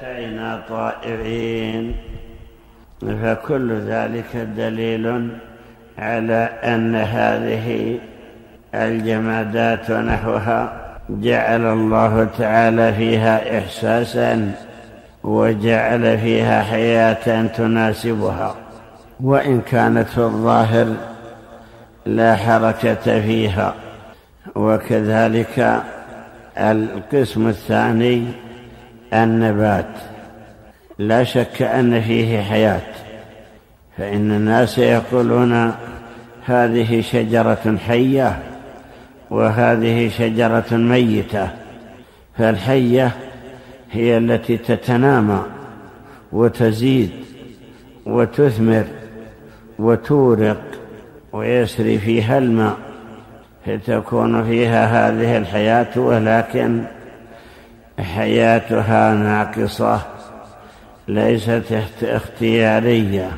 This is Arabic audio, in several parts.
أتينا طائعين. فكل ذلك دليل على أن هذه الجمادات ونحوها جعل الله تعالى فيها إحساسا وجعل فيها حياة تناسبها. وإن كانت في الظاهر لا حركة فيها. وكذلك القسم الثاني النبات. لا شك أن فيه حياة. فإن الناس يقولون هذه شجرة حية وهذه شجرة ميتة فالحية هي التي تتنامى وتزيد وتثمر وتورق ويسري فيها الماء فتكون فيها هذه الحياة. ولكن حياتها ناقصة ليست اختيارية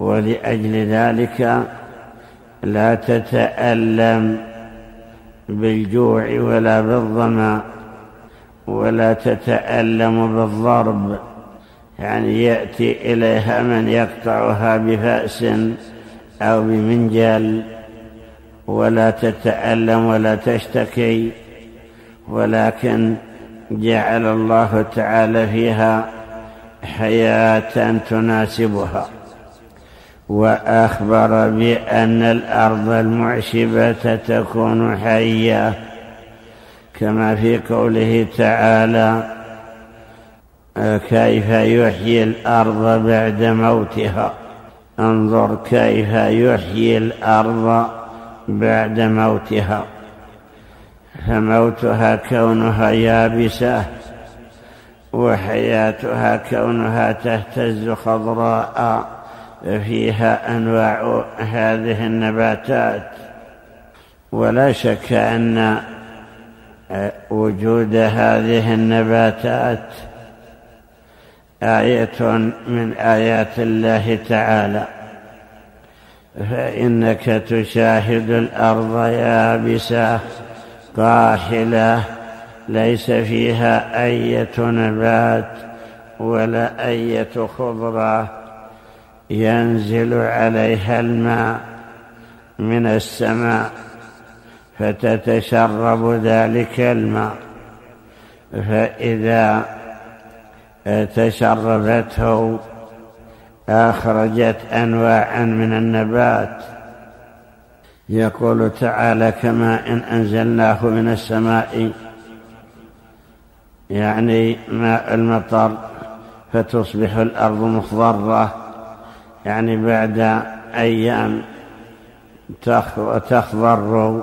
ولأجل ذلك لا تتألم بالجوع ولا بالظمأ ولا تتألم بالضرب. يعني يأتي إليها من يقطعها بفأس أو بمنجل ولا تتألم ولا تشتكي ولكن جعل الله تعالى فيها حياة تناسبها. وأخبر بأن الأرض المعشبة تكون حية كما في قوله تعالى كيف يحيي الأرض بعد موتها؟ انظر كيف يحيي الأرض بعد موتها. فموتها كونها يابسة وحياتها كونها تهتز خضراء فيها أنواع هذه النباتات. ولا شك أن وجود هذه النباتات آية من آيات الله تعالى. فإنك تشاهد الأرض يابسة. قاحلة ليس فيها أية نبات ولا أية خضرة ينزل عليها الماء من السماء فتتشرب ذلك الماء. فإذا تشربته أخرجت أنواعا من النبات يقول تعالى كما إن أنزلناه من السماء يعني ماء المطر فتصبح الأرض مخضرة يعني بعد أيام تخضر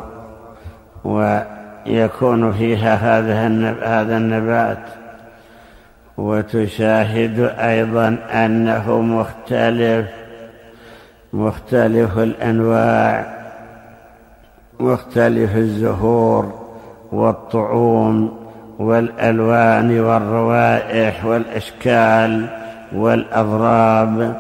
ويكون فيها هذا النبات. وتشاهد أيضا أنه مختلف مختلف الأنواع. مختلف الزهور والطعوم والألوان والروائح والأشكال والأضراب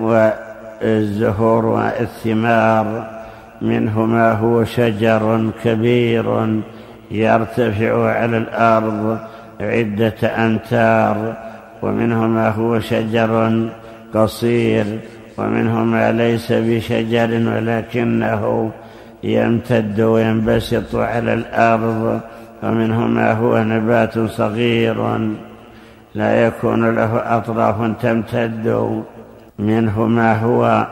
والزهور والثمار. منه ما هو شجر كبير يرتفع على الأرض عدة أمتار ومنه ما هو شجر قصير. ومنه ما ليس بشجر ولكنه يمتد وينبسط على الأرض ومنه ما هو نبات صغير لا يكون له أطراف تمتد. منه ما هو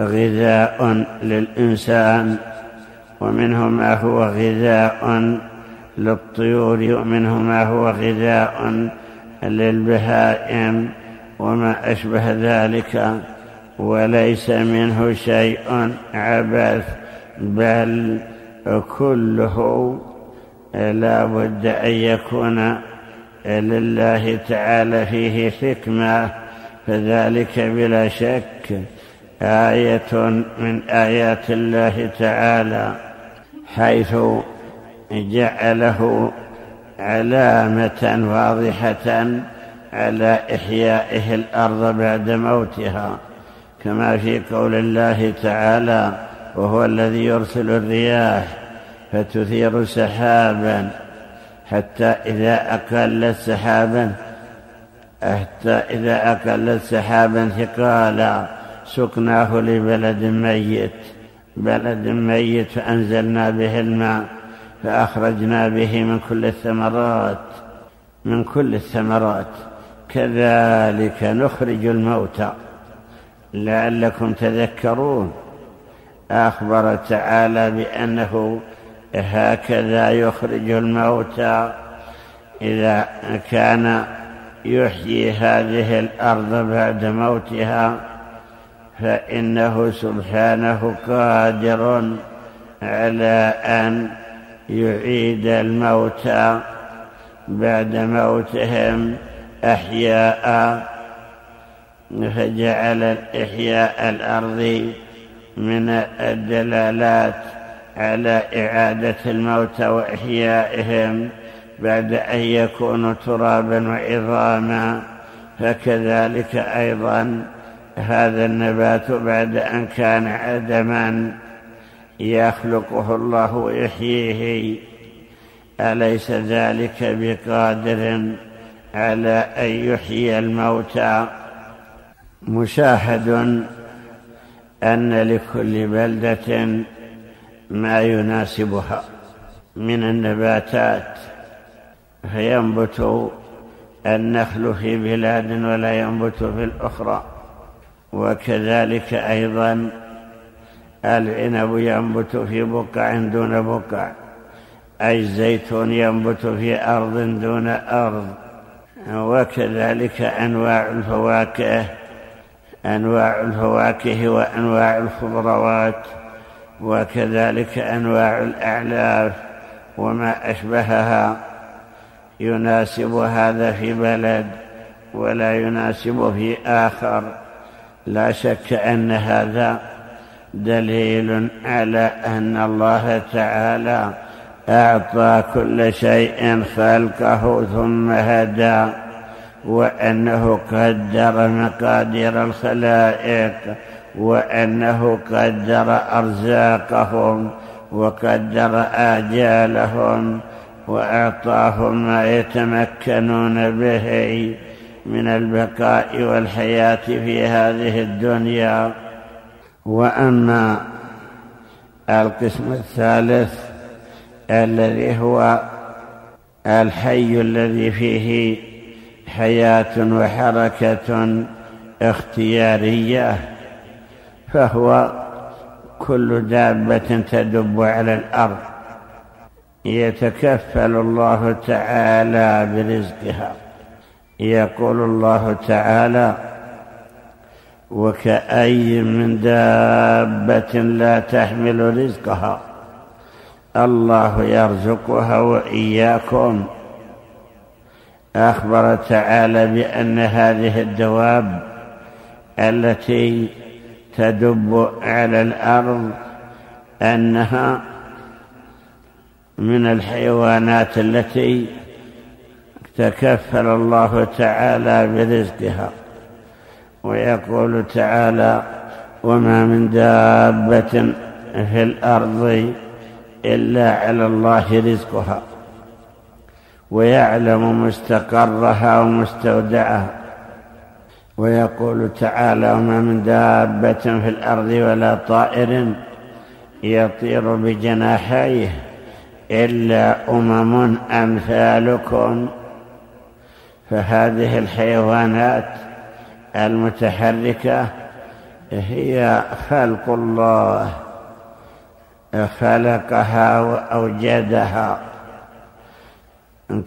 غذاء للإنسان ومنه ما هو غذاء للطيور ومنه ما هو غذاء للبهائم وما أشبه ذلك وليس منه شيء عبث. بل كله لا بد أن يكون لله تعالى فيه حكمة فذلك بلا شك آية من آيات الله تعالى حيث جعله علامة واضحة على إحيائه الأرض بعد موتها كما في قول الله تعالى وهو الذي يرسل الرياح فتثير سحابا. حتى إذا أقلت سحابا حتى إذا أقلت سحابا ثقالا سقناه لبلد ميت. بلد ميت فأنزلنا به الماء فأخرجنا به من كل الثمرات. من كل الثمرات. كذلك نخرج الموتى. لعلكم تذكرون. أخبر تعالى بأنه هكذا يخرج الموتى إذا كان يحيي هذه الأرض بعد موتها فإنه سبحانه قادر على أن يعيد الموتى بعد موتهم أحياء فجعل الإحياء الأرض من الدلالات على إعادة الموتى وإحيائهم بعد أن يكونوا ترابا وعظاما فكذلك أيضا هذا النبات بعد أن كان عدما يخلقه الله ويحييه. أليس ذلك بقادر على أن يحيي الموتى؟ مشاهد أن لكل بلدة ما يناسبها من النباتات فينبت النخل في بلاد ولا ينبت في الأخرى. وكذلك أيضا العنب ينبت في بقع دون بقع أي الزيتون ينبت في أرض دون أرض. وكذلك أنواع الفواكه أنواع الفواكه وأنواع الخضروات وكذلك أنواع الأعلاف وما أشبهها. يناسب هذا في بلد ولا يناسب في آخر. لا شك أن هذا دليل على أن الله تعالى أعطى كل شيء خلقه ثم هدى. وأنه قدر مقادير الخلائق وأنه قدر أرزاقهم وقدر آجالهم وأعطاهم ما يتمكنون به من البقاء والحياة في هذه الدنيا. وأما القسم الثالث الذي هو الحي الذي فيه حياة وحركة اختيارية فهو كل دابة تدب على الأرض. يتكفل الله تعالى برزقها. يقول الله تعالى وكأي من دابة لا تحمل رزقها. الله يرزقها وإياكم. أخبر تعالى بأن هذه الدواب التي تدب على الأرض أنها من الحيوانات التي تكفل الله تعالى برزقها. ويقول تعالى وما من دابة في الأرض إلا على الله رزقها. ويعلم مستقرها ومستودعها. ويقول تعالى وما من دابة في الأرض ولا طائر يطير بجناحيه إلا أمم أمثالكم. فهذه الحيوانات المتحركة هي خلق الله خلقها وأوجدها.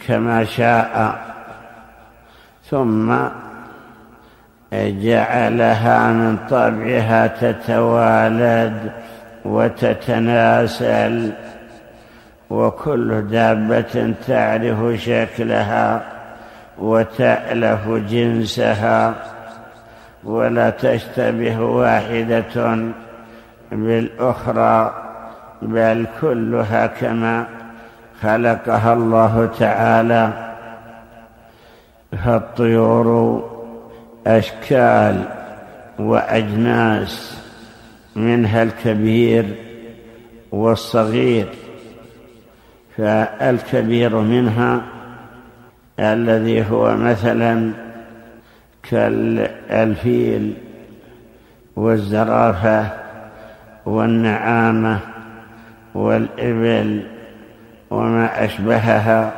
كما شاء. ثم جعلها من طبعها تتوالد وتتناسل وكل دابة تعرف شكلها وتألف جنسها ولا تشتبه واحدة بالأخرى بل كلها كما خلقها الله تعالى. فالطيور أشكال وأجناس منها الكبير والصغير. فالكبير منها الذي هو مثلا كالفيل والزرافة والنعامة والإبل وما أشبهها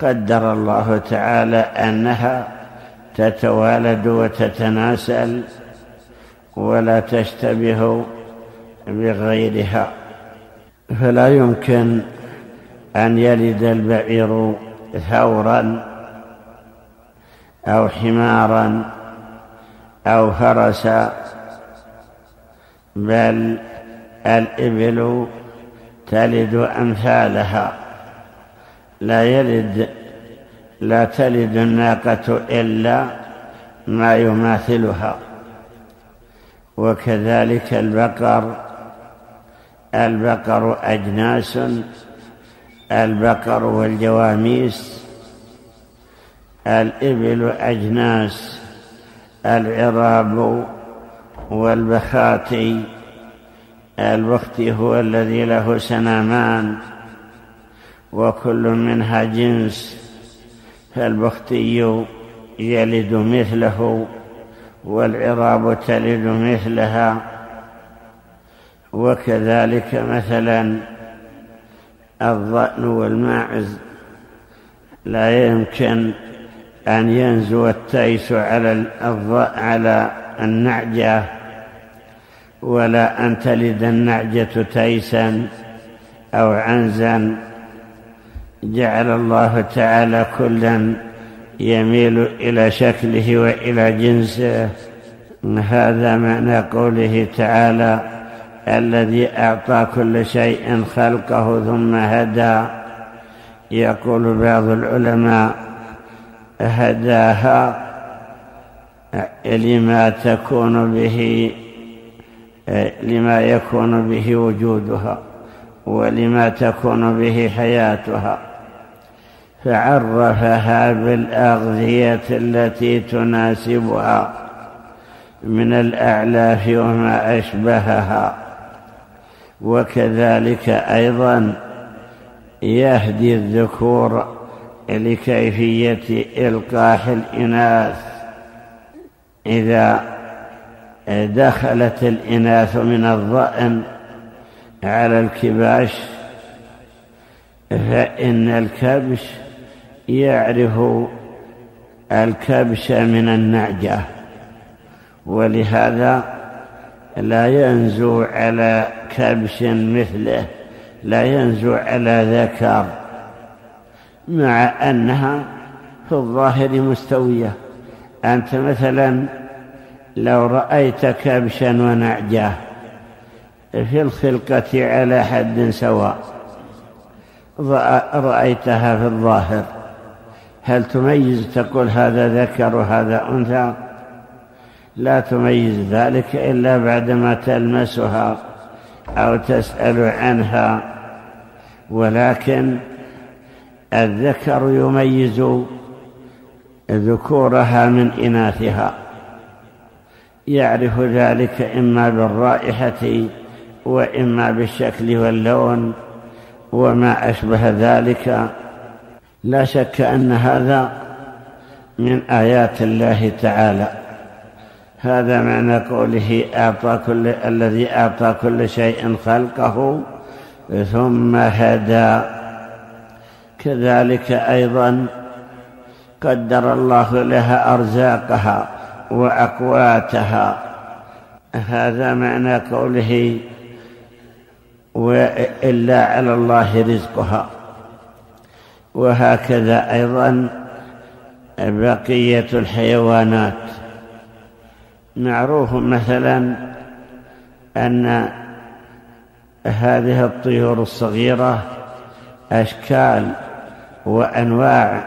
قدر الله تعالى أنها تتوالد وتتناسل ولا تشتبه بغيرها. فلا يمكن أن يلد البعير ثورا أو حمارا أو فرسا بل الإبل تلد أمثالها. لا يلد لا تلد الناقة إلا ما يماثلها. وكذلك البقر البقر أجناس البقر والجواميس الإبل أجناس العراب والبخاتي. البختي هو الذي له سنامان وكل منها جنس فالبختي يلد مثله والعراب تلد مثلها وكذلك مثلا الضأن والماعز. لا يمكن أن ينزو التيس على على النعجة. ولا أن تلد النعجة تيسا أو عنزا. جعل الله تعالى كلا يميل إلى شكله وإلى جنسه. هذا معنى قوله تعالى الذي أعطى كل شيء خلقه ثم هدى. يقول بعض العلماء هداها لما تكون به لما يكون به وجودها ولما تكون به حياتها. فعرفها بالأغذية التي تناسبها من الأعلاف وما أشبهها. وكذلك أيضا يهدي الذكور لكيفية إلقاح الإناث إذا دخلت الإناث من الضأن على الكباش فإن الكبش يعرف الكبش من النعجة ولهذا لا ينزو على كبش مثله لا ينزو على ذكر مع أنها في الظاهر مستوية. أنت مثلا لو رأيت كبشا ونعجة في الخلقة على حد سواء رأيتها في الظاهر. هل تميز تقول هذا ذكر وهذا أنثى؟ لا تميز ذلك إلا بعدما تلمسها أو تسأل عنها. ولكن الذكر يميز ذكورها من إناثها. يعرف ذلك إما بالرائحة وإما بالشكل واللون وما أشبه ذلك. لا شك أن هذا من آيات الله تعالى. هذا معنى قوله أعطى كل الذي أعطى كل شيء خلقه ثم هدى. كذلك أيضا قدر الله لها أرزاقها. وأقواتها. هذا معنى قوله وإلا على الله رزقها. وهكذا أيضا بقية الحيوانات. معروف مثلا أن هذه الطيور الصغيرة أشكال وأنواع.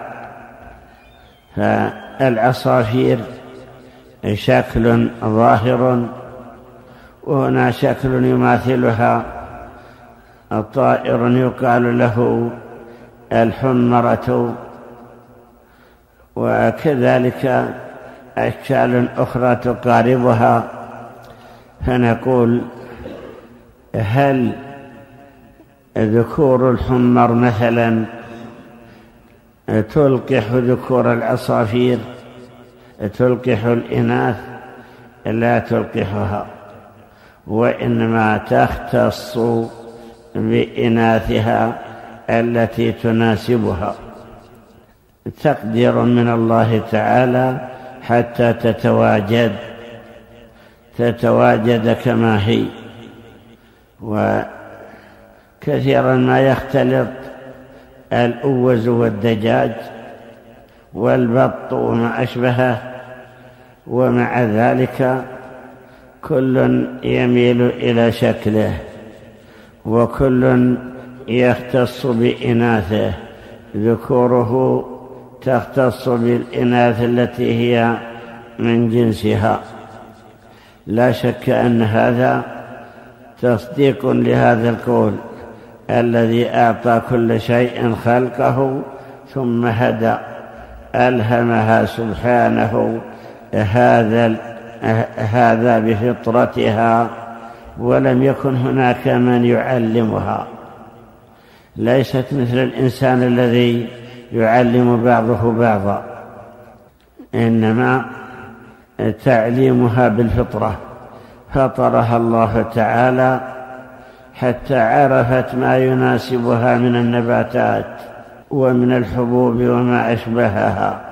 فالعصافير شكل ظاهر وهنا شكل يماثلها. الطائر يقال له الحمرة. وكذلك أشكال أخرى تقاربها. فنقول هل ذكور الحمر مثلا تلقح ذكور العصافير؟ تلقح الإناث لا تلقحها وإنما تختص بإناثها التي تناسبها. تقدير من الله تعالى حتى تتواجد تتواجد كما هي. وكثيرا ما يختلط الأوز والدجاج والبط وما أشبهه ومع ذلك كل يميل إلى شكله وكل يختص بإناثه. ذكوره تختص بالإناث التي هي من جنسها. لا شك أن هذا تصديق لهذا القول الذي أعطى كل شيء خلقه ثم هدى ألهمها سبحانه هذا هذا بفطرتها ولم يكن هناك من يعلمها. ليست مثل الإنسان الذي يعلم بعضه بعضا إنما تعليمها بالفطرة. فطرها الله تعالى حتى عرفت ما يناسبها من النباتات ومن الحبوب وما أشبهها.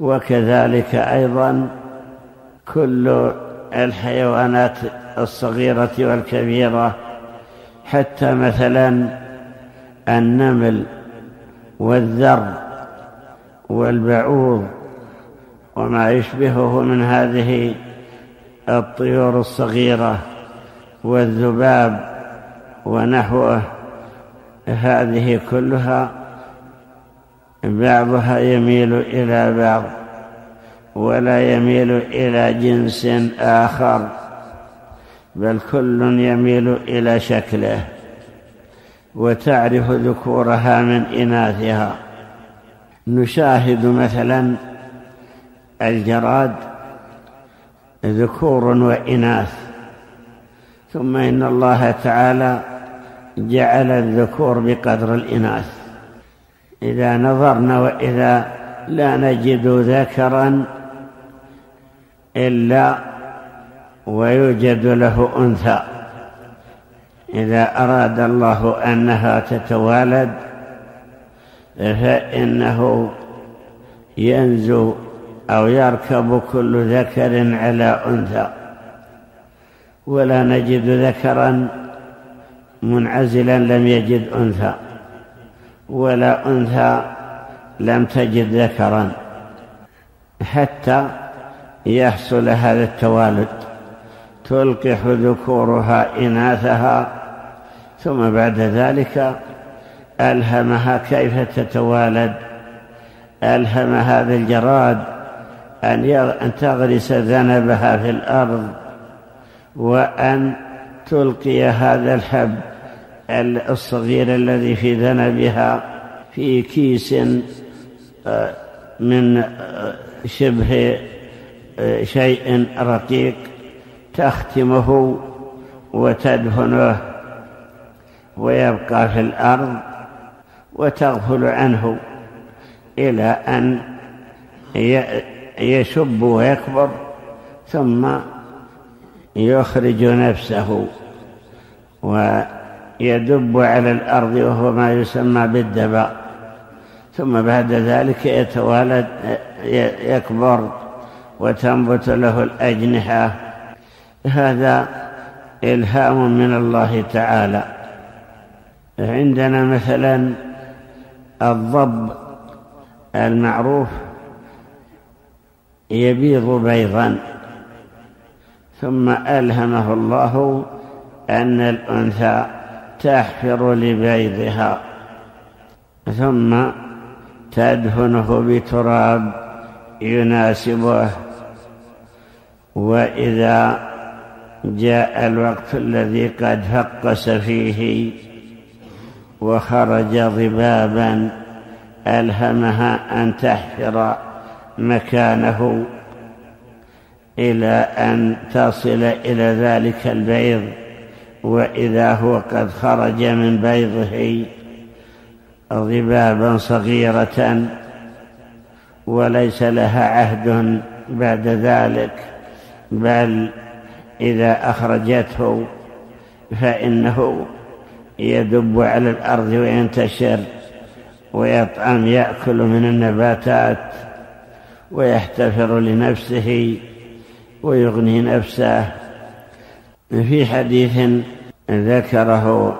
وكذلك أيضا كل الحيوانات الصغيرة والكبيرة حتى مثلا النمل والذر والبعوض وما يشبهه من هذه الطيور الصغيرة والذباب ونحوه هذه كلها بعضها يميل إلى بعض ولا يميل إلى جنس آخر بل كل يميل إلى شكله وتعرف ذكورها من إناثها. نشاهد مثلا الجراد ذكور وإناث ثم إن الله تعالى جعل الذكور بقدر الإناث. إذا نظرنا وإذا لا نجد ذكرا إلا ويوجد له أنثى. إذا أراد الله أنها تتوالد فإنه ينزو أو يركب كل ذكر على أنثى. ولا نجد ذكرا منعزلا لم يجد أنثى. ولا أنثى لم تجد ذكرا حتى يحصل هذا التوالد تلقح ذكورها إناثها ثم بعد ذلك ألهمها كيف تتوالد ألهم هذا الجراد أن تغرس ذنبها في الأرض وأن تلقي هذا الحب. الصغير الذي في ذنبها في كيس آه، من آه، شبه آه، شيء رقيق تختمه وتدهنه ويبقى في الأرض وتغفل عنه إلى أن يشب ويكبر ثم يخرج نفسه ويدب على الأرض وهو ما يسمى بالدباء ثم بعد ذلك يتوالد يكبر وتنبت له الأجنحة. هذا إلهام من الله تعالى. عندنا مثلا الضب المعروف يبيض بيضا ثم ألهمه الله أن الأنثى تحفر لبيضها ثم تدهنه بتراب يناسبه. وإذا جاء الوقت الذي قد فقس فيه وخرج ضبابا ألهمها أن تحفر مكانه إلى أن تصل إلى ذلك البيض. وإذا هو قد خرج من بيضه ضبابا صغيرة وليس لها عهد بعد ذلك بل إذا أخرجته فإنه يدب على الأرض وينتشر ويطعم يأكل من النباتات ويحتفر لنفسه ويغني نفسه. في حديث ذكره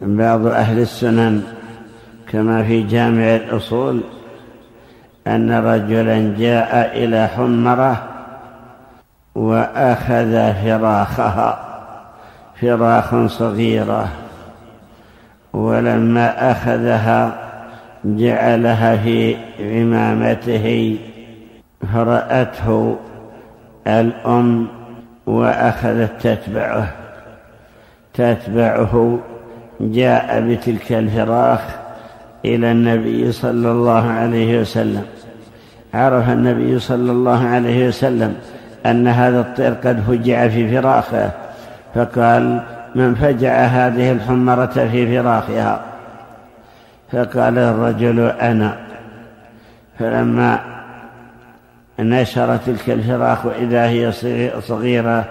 بعض أهل السنن كما في جامع الأصول أن رجلا جاء إلى حمرة وأخذ فراخها فراخ صغيرة ولما أخذها جعلها في عمامته فرأته الأم وأخذت تتبعه. تتبعه جاء بتلك الفراخ إلى النبي صلى الله عليه وسلم. عرف النبي صلى الله عليه وسلم أن هذا الطير قد فجع في فراخه فقال من فجع هذه الحمرة في فراخها؟ فقال الرجل أنا. فلما نشر تلك الفراخ وإذا هي صغيرة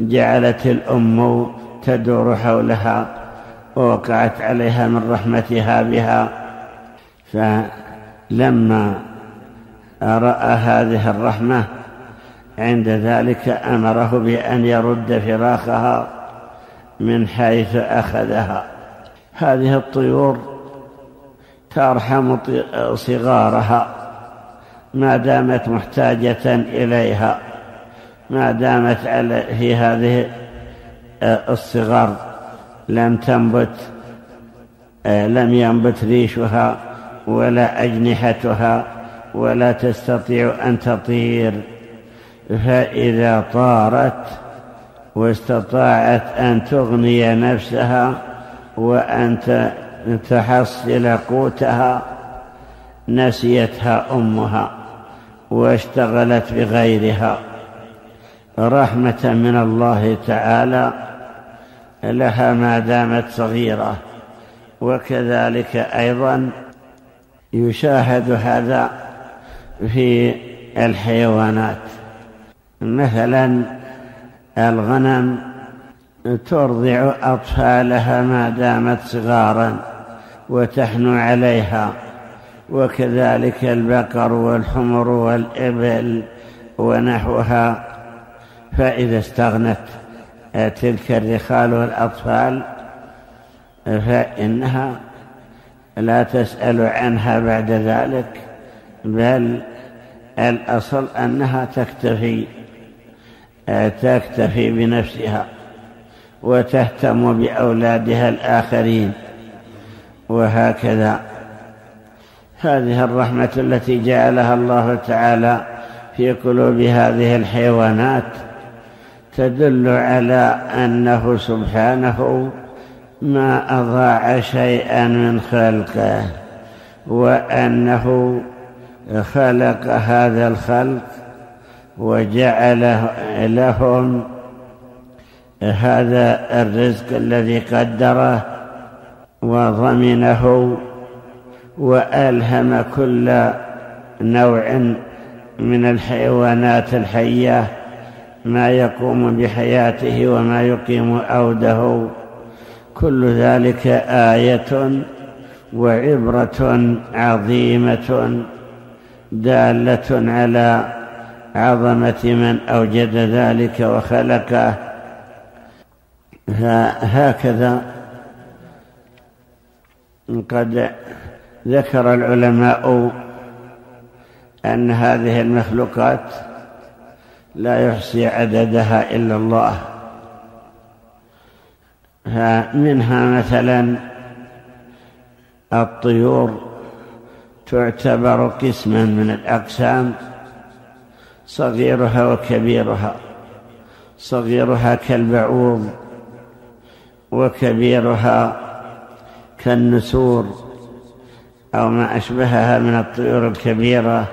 جعلت الأم تدور حولها ووقعت عليها من رحمتها بها. فلما رأى هذه الرحمة عند ذلك أمره بأن يرد فراخها من حيث أخذها. هذه الطيور ترحم صغارها. ما دامت محتاجة إليها ما دامت في هذه الصغر لم تنبت لم ينبت ريشها ولا أجنحتها ولا تستطيع أن تطير. فإذا طارت واستطاعت أن تغني نفسها وأن تحصل قوتها نسيتها أمها. واشتغلت بغيرها. رحمة من الله تعالى لها ما دامت صغيرة. وكذلك أيضا يشاهد هذا في الحيوانات. مثلا الغنم ترضع أطفالها ما دامت صغارا وتحنو عليها. وكذلك البقر والحمر والإبل ونحوها فإذا استغنت تلك الرخال والأطفال فإنها لا تسأل عنها بعد ذلك بل الأصل أنها تكتفي تكتفي بنفسها وتهتم بأولادها الآخرين وهكذا. هذه الرحمة التي جعلها الله تعالى في قلوب هذه الحيوانات تدل على أنه سبحانه ما أضاع شيئا من خلقه وأنه خلق هذا الخلق وجعل لهم هذا الرزق الذي قدره وضمنه وألهم كل نوع من الحيوانات الحية ما يقوم بحياته وما يقيم أوده كل ذلك آية وعبرة عظيمة دالة على عظمة من أوجد ذلك وخلقه. فهكذا قد ذكر العلماء أن هذه المخلوقات لا يحصي عددها إلا الله. فمنها مثلا الطيور تعتبر قسما من الأقسام صغيرها وكبيرها. صغيرها كالبعوض وكبيرها كالنسور. أو ما أشبهها من الطيور الكبيرة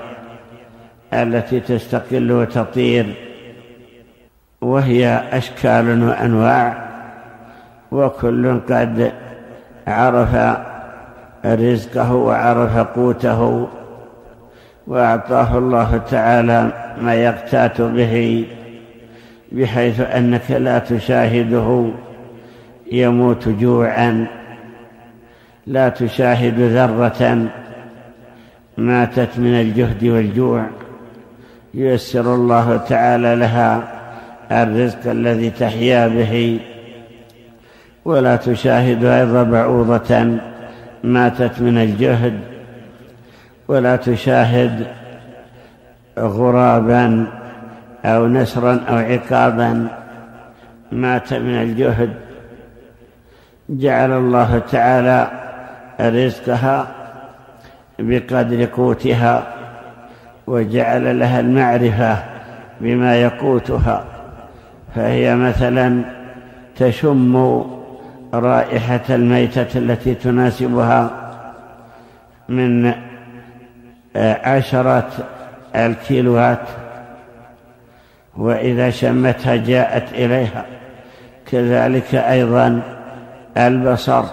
التي تستقل وتطير وهي أشكال وأنواع وكل قد عرف رزقه وعرف قوته وأعطاه الله تعالى ما يقتات به بحيث أنك لا تشاهده يموت جوعا. لا تشاهد ذرة ماتت من الجهد والجوع. ييسر الله تعالى لها الرزق الذي تحيا به. ولا تشاهد أيضا بعوضة ماتت من الجهد. ولا تشاهد غرابا أو نسرا أو عقابا مات من الجهد. جعل الله تعالى رزقها بقدر قوتها وجعل لها المعرفة بما يقوتها. فهي مثلا تشم رائحة الميتة التي تناسبها من عشرة الكيلوات وإذا شمتها جاءت إليها. كذلك أيضا البصر.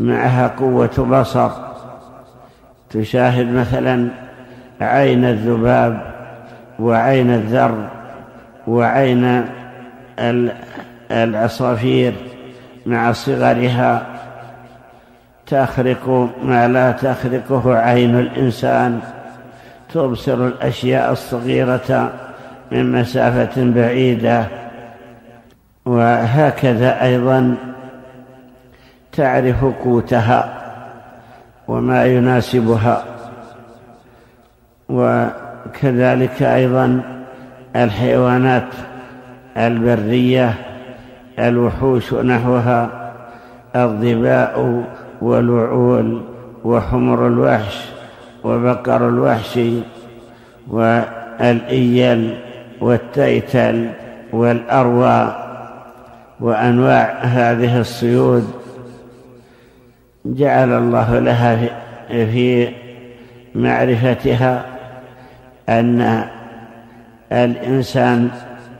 معها قوة بصر. تشاهد مثلا عين الذباب وعين الذر وعين العصافير مع صغرها. تخرق ما لا تخرقه عين الإنسان. تبصر الأشياء الصغيرة من مسافة بعيدة. وهكذا أيضا تعرف قوتها وما يناسبها وكذلك أيضا الحيوانات البرية الوحوش نحوها الضباء والوعول وحمر الوحش وبقر الوحش والإيل والتيتل والأروى وأنواع هذه الصيود جعل الله لها في معرفتها أن الإنسان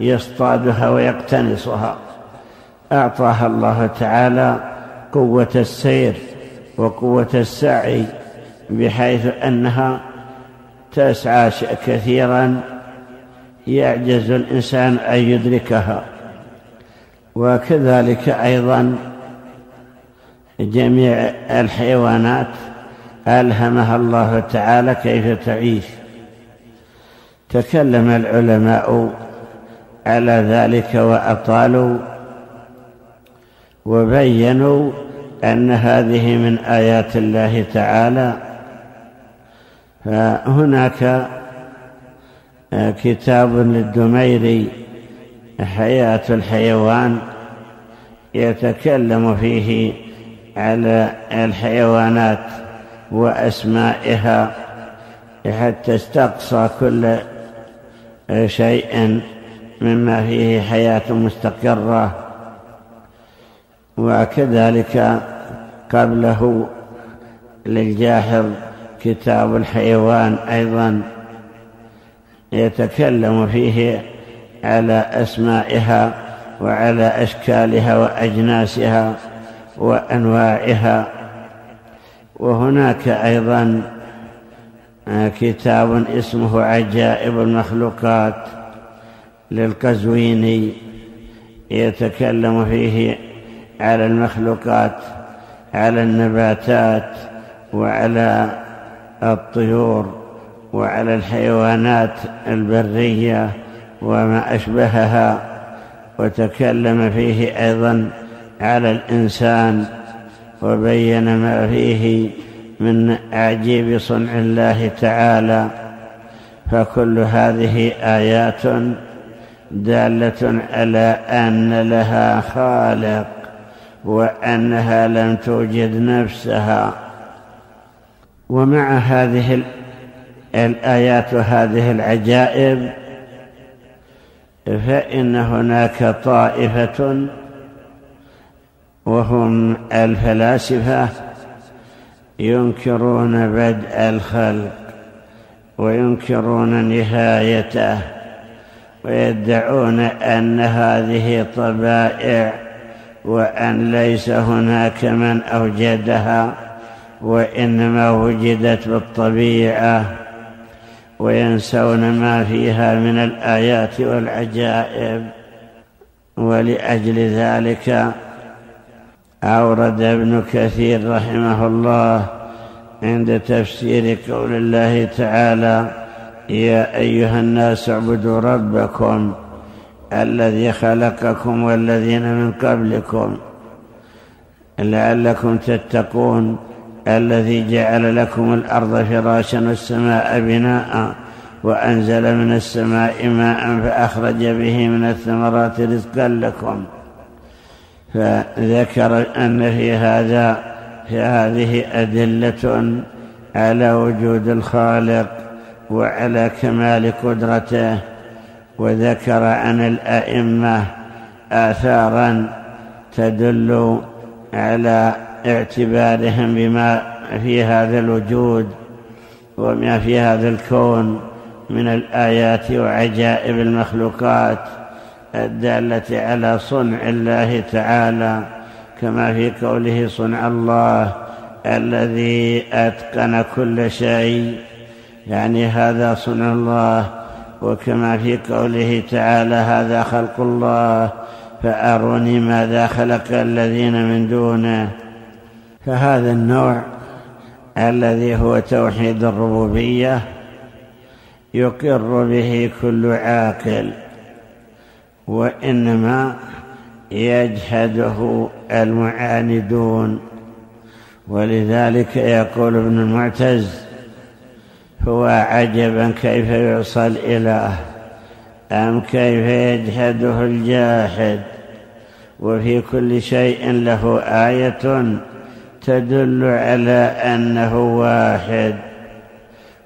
يصطادها ويقتنصها. أعطاها الله تعالى قوة السير وقوة السعي بحيث أنها تسعى كثيرا يعجز الإنسان أن يدركها. وكذلك أيضا جميع الحيوانات ألهمها الله تعالى كيف تعيش. تكلم العلماء على ذلك وأطالوا وبينوا أن هذه من آيات الله تعالى. فهناك كتاب للدميري حياة الحيوان يتكلم فيه على الحيوانات وأسمائها حتى استقصى كل شيء مما فيه حياة مستقرة. وكذلك قبله للجاحظ كتاب الحيوان أيضا يتكلم فيه على أسمائها وعلى أشكالها وأجناسها. وأنواعها. وهناك أيضا كتاب اسمه عجائب المخلوقات للقزويني يتكلم فيه على المخلوقات على النباتات وعلى الطيور وعلى الحيوانات البرية وما أشبهها. وتكلم فيه أيضا على الإنسان وبين ما فيه من عجيب صنع الله تعالى فكل هذه آيات دالة على أن لها خالق وأنها لم توجد نفسها. ومع هذه الآيات هذه العجائب فإن هناك طائفة وهم الفلاسفة ينكرون بدء الخلق وينكرون نهايته ويدعون أن هذه طبائع وأن ليس هناك من أوجدها وإنما وجدت بالطبيعة وينسون ما فيها من الآيات والعجائب. ولأجل ذلك أورد ابن كثير رحمه الله عند تفسير قول الله تعالى يا أيها الناس اعبدوا ربكم الذي خلقكم والذين من قبلكم لعلكم تتقون الذي جعل لكم الأرض فراشا والسماء بناء وأنزل من السماء ماء فأخرج به من الثمرات رزقا لكم فذكر أن في هذا في هذه أدلة على وجود الخالق وعلى كمال قدرته وذكر عن الأئمة آثارا تدل على اعتبارهم بما في هذا الوجود وما في هذا الكون من الآيات وعجائب المخلوقات. الدالة على صنع الله تعالى كما في قوله صنع الله الذي أتقن كل شيء. يعني هذا صنع الله وكما في قوله تعالى هذا خلق الله فأروني ماذا خلق الذين من دونه. فهذا النوع الذي هو توحيد الربوبية يقر به كل عاقل. وإنما يجحده المعاندون. ولذلك يقول ابن المعتز هو عجبا كيف يعصى الإله أم كيف يجحده الجاحد وفي كل شيء له آية تدل على أنه واحد.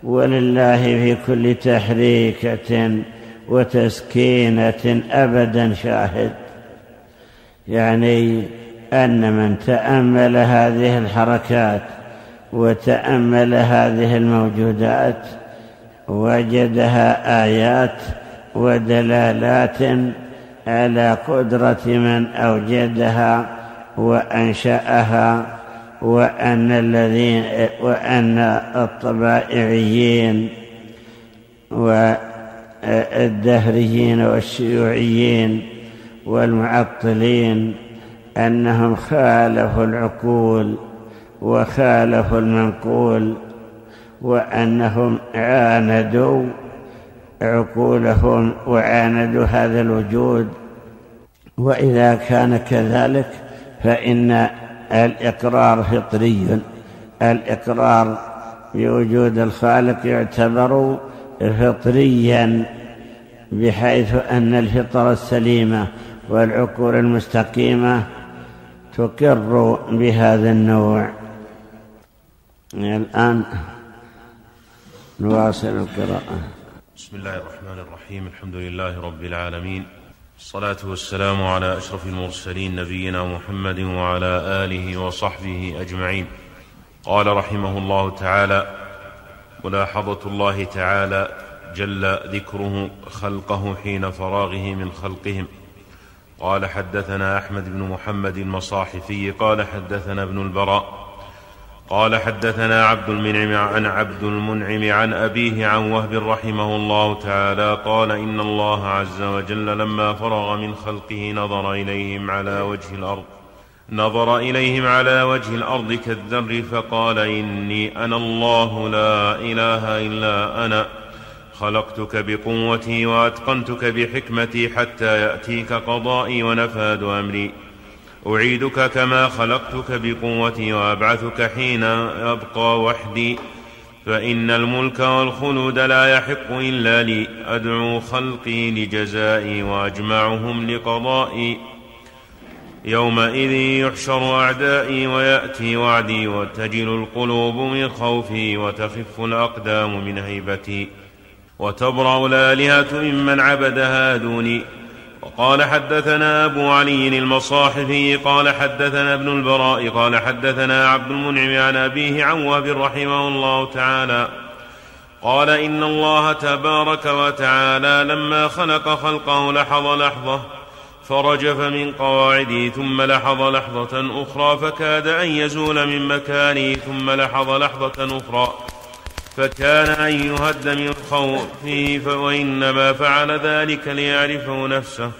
ولله في كل تحريكة وتسكينة ابدا شاهد. يعني أن من تأمل هذه الحركات وتأمل هذه الموجودات وجدها آيات ودلالات على قدرة من أوجدها وأنشأها وأن الذين وأن الطبائعيين والدهريين والشيوعيين والمعطلين أنهم خالفوا العقول وخالفوا المنقول وأنهم عاندوا عقولهم وعاندوا هذا الوجود وإذا كان كذلك فإن الإقرار فطري الإقرار بوجود الخالق يعتبر فطريا بحيث أن الفطرة السليمة والعقول المستقيمة تقر بهذا النوع. الآن نواصل القراءة. بسم الله الرحمن الرحيم. الحمد لله رب العالمين. الصلاة والسلام على أشرف المرسلين نبينا محمد وعلى آله وصحبه أجمعين. قال رحمه الله تعالى ملاحظة الله تعالى جل ذكره خلقه حين فراغه من خلقهم. قال حدثنا أحمد بن محمد المصاحفي قال حدثنا ابن البراء قال حدثنا عبد المنعم عن عبد المنعم عن أبيه عن وهب رحمه الله تعالى قال إن الله عز وجل لما فرغ من خلقه نظر إليهم على وجه الأرض. نظر إليهم على وجه الأرض كالذر فقال إني أنا الله لا إله إلا أنا. خلقتك بقوتي وأتقنتك بحكمتي حتى يأتيك قضائي ونفاد أمري. أعيدك كما خلقتك بقوتي وأبعثك حين أبقى وحدي. فإن الملك والخلود لا يحق إلا لي. أدعو خلقي لجزائي وأجمعهم لقضائي. يومئذ يحشر أعدائي ويأتي وعدي وتجل القلوب من خوفي وتخف الأقدام من هيبتي وتبرأ الآلهة ممن عبدها دوني وقال حدثنا أبو علي المصاحفي قال حدثنا ابن البراء قال حدثنا عبد المنعم عن أبيه عن وهب رحمه الله تعالى قال إن الله تبارك وتعالى لما خلق خلقه لحظ لحظة فرجف من قواعده ثم لحظ لحظة أخرى فكاد أن يزول من مكانه ثم لحظ لحظة أخرى فكان أن يهد من خوفه وإنما فعل ذلك ليعرفه نفسه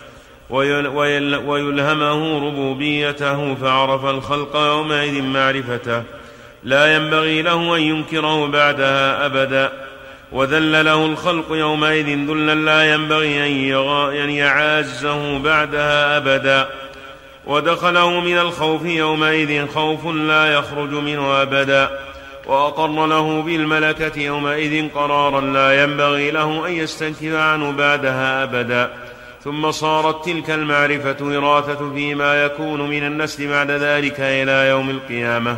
ويلهمه ربوبيته فعرف الخلق يومئذ معرفته. لا ينبغي له أن ينكره بعدها أبدا. وذل له الخلق يومئذ ذلا لا ينبغي أن يعازه بعدها أبدا. ودخله من الخوف يومئذ خوف لا يخرج منه أبدا. وأقر له بالملكة يومئذ قرارا لا ينبغي له أن يستنكف عنه بعدها أبدا. ثم صارت تلك المعرفة وراثة فيما يكون من النسل بعد ذلك إلى يوم القيامة.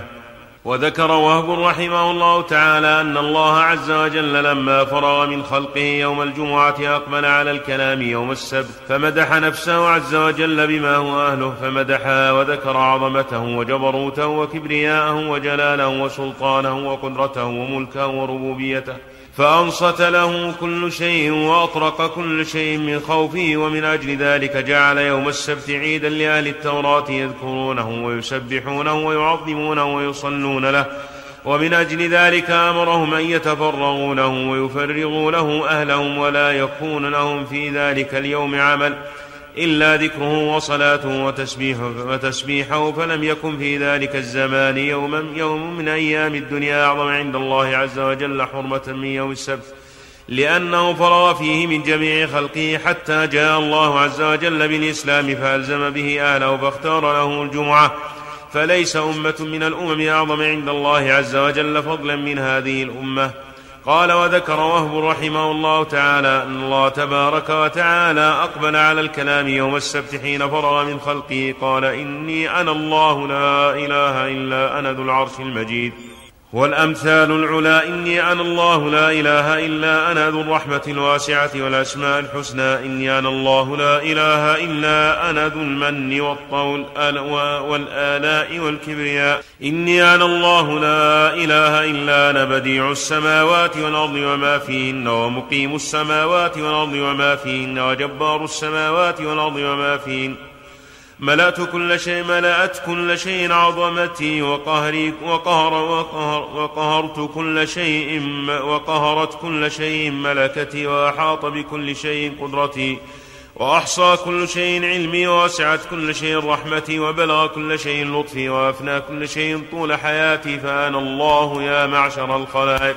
وذكر وهب رحمه الله تعالى أن الله عز وجل لما فرغ من خلقه يوم الجمعة أقبل على الكلام يوم السبت فمدح نفسه عز وجل بما هو أهله فمدحها وذكر عظمته وجبروته وكبرياءه وجلاله وسلطانه وقدرته وملكه وربوبيته. فأنصت له كل شيء وأطرق كل شيء من خوفه ومن أجل ذلك جعل يوم السبت عيدا لأهل التوراة يذكرونه ويسبحونه ويعظمونه ويصلون له. ومن أجل ذلك أمرهم أن يتفرغوا له ويفرغوا له أهلهم ولا يكون لهم في ذلك اليوم عمل. إلا ذكره وصلاته وتسبيحه, وتسبيحه فلم يكن في ذلك الزمان يوما يوم من أيام الدنيا أعظم عند الله عز وجل حرمة من يوم السبت. لأنه فرغ فيه من جميع خلقه حتى جاء الله عز وجل بالإسلام فألزم به أهله فاختار له الجمعة. فليس أمة من الأمم أعظم عند الله عز وجل فضلا من هذه الأمة. قال وذكر وهب رحمه الله تعالى أن الله تبارك وتعالى أقبل على الكلام يوم السبت حين فرغ من خلقه قال إني أنا الله لا إله إلا أنا ذو العرش المجيد. والأمثال العلا إني أنا الله لا إله إلا أنا ذو الرحمة الواسعة والأسماء الحسنى. إني أنا الله لا إله إلا أنا ذو المن والطول والآلاء والكبرياء. إني أنا الله لا إله إلا أنا بديع السماوات والأرض وما فيهن ومقيم السماوات والأرض وما فيهن وجبار السماوات والأرض وما فيهن. ملأت كل شيء ملأت كل شيء عظمتي وقهري وقهر وقهر وقهرت كل شيء وقهرت كل شيء ملكتي وأحاط بكل شيء قدرتي وأحصى كل شيء علمي ووسعت كل شيء رحمتي وبلغ كل شيء لطفي وأفنى كل شيء طول حياتي فأنا الله يا معشر الخلائق.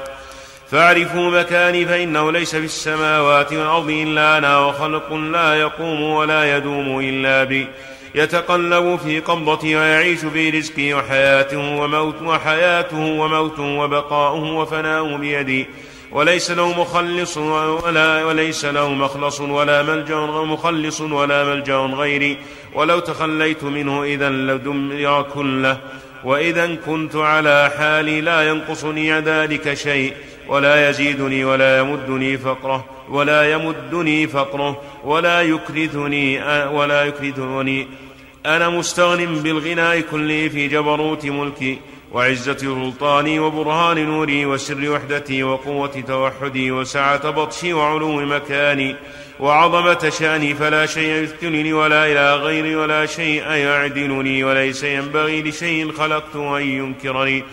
فاعرفوا مكاني فإنه ليس في السماوات والأرض إلا أنا وخلق لا يقوم ولا يدوم إلا بي. يتقلب في قبضته ويعيش في رزقه وحياته وموت وحياته وموته وبقاؤه وفناؤه بيدي وليس له مخلص ولا وليس له مخلص ولا ملجأ مخلص ولا ملجأ غيري. ولو تخليت منه إذا لدمر كله. وإذا كنت على حالي لا ينقصني ذلك شيء. ولا يزيدني ولا يمدني فقره. ولا يمدني فقره. ولا يكرثني ولا يكرثني أنا مستغن بالغناء كله في جبروت ملكي وعزة سلطاني وبرهان نوري وسر وحدتي وقوة توحدي وسعة بطشي وعلو مكاني وعظمة شأني فلا شيء يثقلني ولا إلى غيري ولا شيء يعدلني وليس ينبغي لشيء خلقت أن ينكرني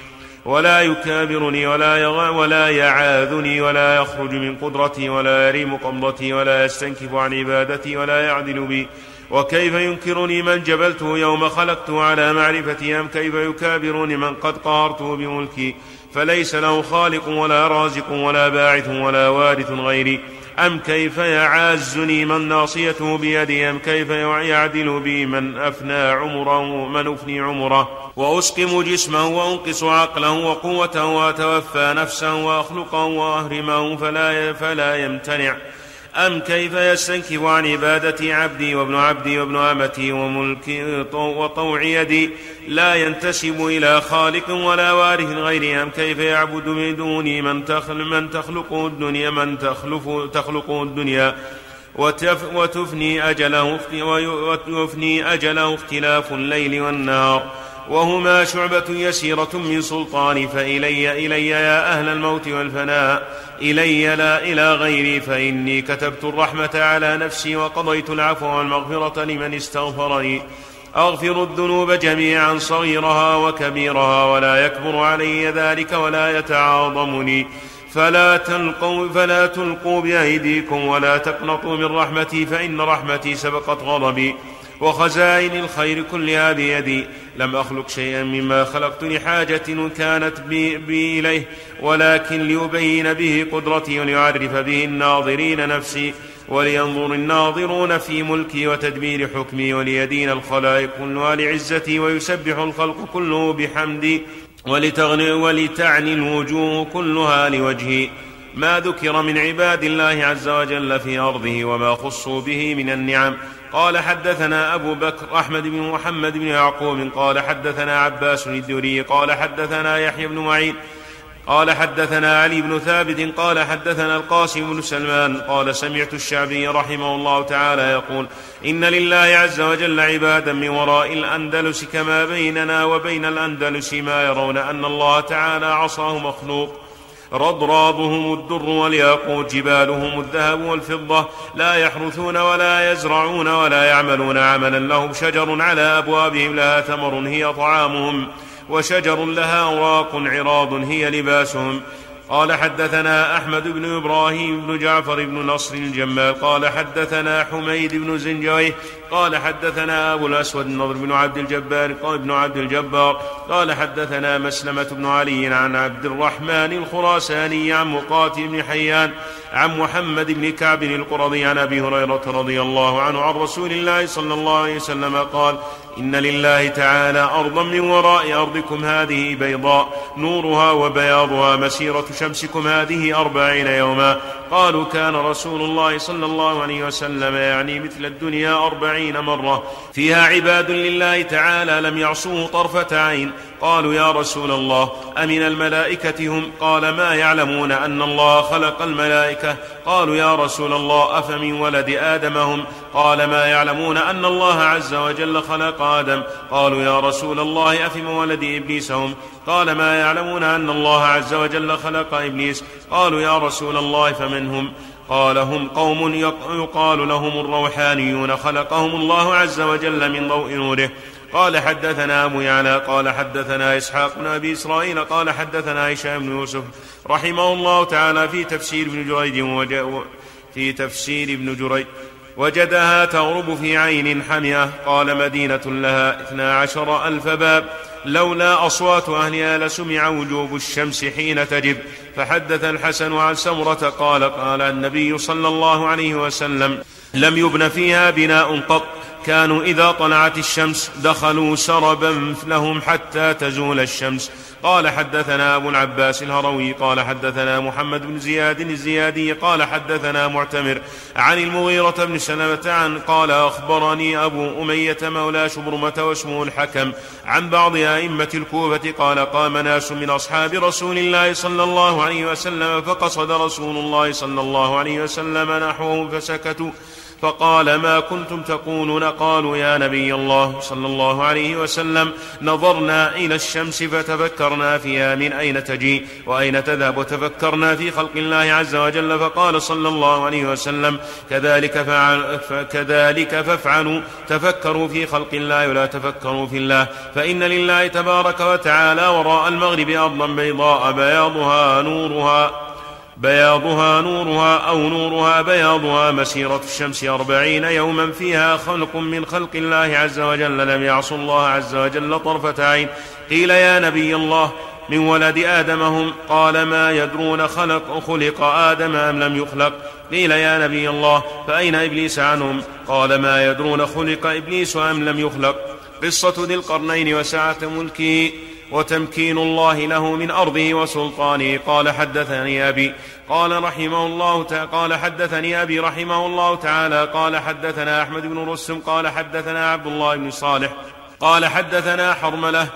ولا يكابرني ولا يغ... ولا يعاذني ولا يخرج من قدرتي ولا يريم قبضتي ولا يستنكف عن عبادتي ولا يعدل بي وكيف ينكرني من جبلته يوم خلقته على معرفتي أم كيف يكابرني من قد قهرته بملكي فليس له خالق ولا رازق ولا باعث ولا وارث غيري أم كيف يعازني من ناصيته بيدي أم كيف يعدل بي من أفنى عمره من أفني عمره وأسقم جسمه وأنقص عقله وقوته وأتوفى نفسه وأخلقه وأهرمه فلا, فلا يمتنع أم كيف يستنكف عن عبادة عبدي وابن عبدي وابن أمتي وملكي وطوع يدي لا ينتسب إلى خالق ولا وارث غيري؟ أم كيف يعبد من دوني من, من تخلق الدنيا من تخلف تخلق الدنيا؟ وتف وتفني أجله ويفني أجله اختلاف الليل والنهار. وهما شعبة يسيرة من سلطاني فإلي إلي يا أهل الموت والفناء إلي لا إلى غيري فإني كتبت الرحمة على نفسي وقضيت العفو والمغفرة لمن استغفرني. أغفر الذنوب جميعا صغيرها وكبيرها ولا يكبر علي ذلك ولا يتعاظمني. فلا تلقوا فلا تلقوا بأيديكم ولا تقنطوا من رحمتي فإن رحمتي سبقت غضبي. وخزائن الخير كلها بيدي لم أخلق شيئا مما خلقت لحاجة كانت بي, بي إليه ولكن ليبين به قدرتي وليعرف به الناظرين نفسي ولينظر الناظرون في ملكي وتدبير حكمي وليدين الخلائق كلها لعزتي ويسبح الخلق كله بحمدي ولتغني ولتعني الوجوه كلها لوجهي. ما ذكر من عباد الله عز وجل في أرضه وما خصوا به من النعم. قال حدثنا أبو بكر أحمد بن محمد بن يعقوب قال حدثنا عباس الدوري قال حدثنا يحيى بن معين قال حدثنا علي بن ثابت قال حدثنا القاسم بن سلمان قال سمعت الشعبي رحمه الله تعالى يقول إن لله عز وجل عبادا من وراء الأندلس كما بيننا وبين الأندلس ما يرون أن الله تعالى عصاه مخلوق. رضرابهم الدر والياقوت جبالهم الذهب والفضة لا يحرثون ولا يزرعون ولا يعملون عملا لهم شجر على أبوابهم لها ثمر هي طعامهم وشجر لها أوراق عراض هي لباسهم. قال حدثنا أحمد بن إبراهيم بن جعفر بن نصر الجمال قال حدثنا حميد بن زنجويه قال حدثنا أبو الأسود النضر بن عبد الجبار قال ابن عبد الجبار قال حدثنا مسلمة بن علي عن عبد الرحمن الخراساني عن مقاتل بن حيان عن محمد بن كعب القرظي عن أبي هريرة رضي الله عنه عن رسول الله صلى الله عليه وسلم قال إن لله تعالى أرضا من وراء أرضكم هذه بيضاء نورها وبياضها مسيرة شمسكم هذه أربعين يوما. قالوا كان رسول الله صلى الله عليه وسلم يعني مثل الدنيا أربعين مرة. فيها عباد لله تعالى لم يعصوه طرفة عين. قالوا يا رسول الله أمن الملائكة هم؟ قال ما يعلمون أن الله خلق الملائكة. قالوا يا رسول الله أفمن ولد آدم هم؟ قال ما يعلمون أن الله عز وجل خلق آدم. قالوا يا رسول الله أفمن ولد إبليس هم؟ قال ما يعلمون أن الله عز وجل خلق إبليس. قالوا يا رسول الله فمن هم؟ قال هم قوم يقال لهم الروحانيون خلقهم الله عز وجل من ضوء نوره. قال حدثنا أبو يعلى قال حدثنا إسحاق بن أبي إسرائيل قال حدثنا هشام بن يوسف رحمه الله تعالى في تفسير ابن جريج في تفسير ابن جريج. وجدها تغرب في عين حمئة قال مدينة لها اثنا عشر ألف باب. لولا أصوات أهلها لسمع وجوب الشمس حين تجب. فحدث الحسن عن سمرة قال قال النبي صلى الله عليه وسلم لم يبن فيها بناء قط. كانوا إذا طلعت الشمس دخلوا سربا لهم حتى تزول الشمس. قال حدثنا أبو العباس الهروي قال حدثنا محمد بن زياد الزيادي قال حدثنا معتمر عن المغيرة بن سلمة عن قال أخبرني أبو أمية مولى شبرمة واسمه الحكم عن بعض أئمة الكوفة قال قام ناس من أصحاب رسول الله صلى الله عليه وسلم فقصد رسول الله صلى الله عليه وسلم نحوهم فسكتوا. فقال ما كنتم تقولون؟ قالوا يا نبي الله صلى الله عليه وسلم نظرنا إلى الشمس فتفكرنا فيها من أين تجي؟ وأين تذهب؟ وتفكرنا في خلق الله عز وجل فقال صلى الله عليه وسلم كذلك فعل كذلك فافعلوا تفكروا في خلق الله ولا تفكروا في الله. فإن لله تبارك وتعالى وراء المغرب أرضا بيضاء بياضها نورها. بياضها نورها أو نورها بياضها مسيرة الشمس أربعين يوما فيها خلق من خلق الله عز وجل. لم يعصوا الله عز وجل طرفة عين. قيل يا نبي الله من ولد آدم هم؟ قال ما يدرون خلق خلق آدم أم لم يخلق؟ قيل يا نبي الله فأين إبليس عنهم؟ قال ما يدرون خلق إبليس أم لم يخلق؟ قصة ذي القرنين وسعة ملكه. وتمكين الله له من أرضه وسلطانه. قال حدثني أبي قال رحمه الله تعالى قال حدثني أبي رحمه الله تعالى قال حدثنا أحمد بن رسم قال حدثنا عبد الله بن صالح قال حدثنا حرملة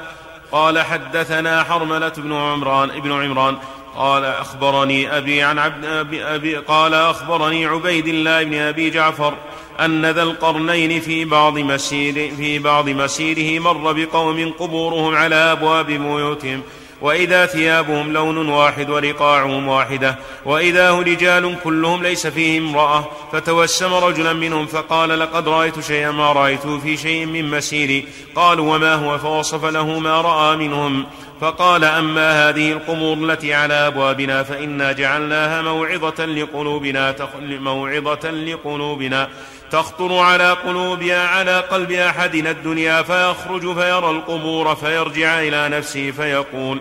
قال حدثنا حرملة بن عمران ابن عمران قال أخبرني أبي عن عبد أبي, أبي قال أخبرني عبيد الله بن أبي جعفر أن ذا القرنين في بعض مسير في بعض مسيره مر بقوم قبورهم على أبواب بيوتهم وإذا ثيابهم لون واحد ورقاعهم واحدة وإذا هو رجال كلهم ليس فيهم امرأة فتوسم رجلا منهم فقال لقد رأيت شيئا ما رأيته في شيء من مسيري قالوا وما هو فوصف له ما رأى منهم فقال أما هذه القبور التي على أبوابنا فإنا جعلناها موعظة لقلوبنا موعظة لقلوبنا. تخطر على قلوبها على قلب أحدنا الدنيا فيخرج فيرى القبور فيرجع إلى نفسه فيقول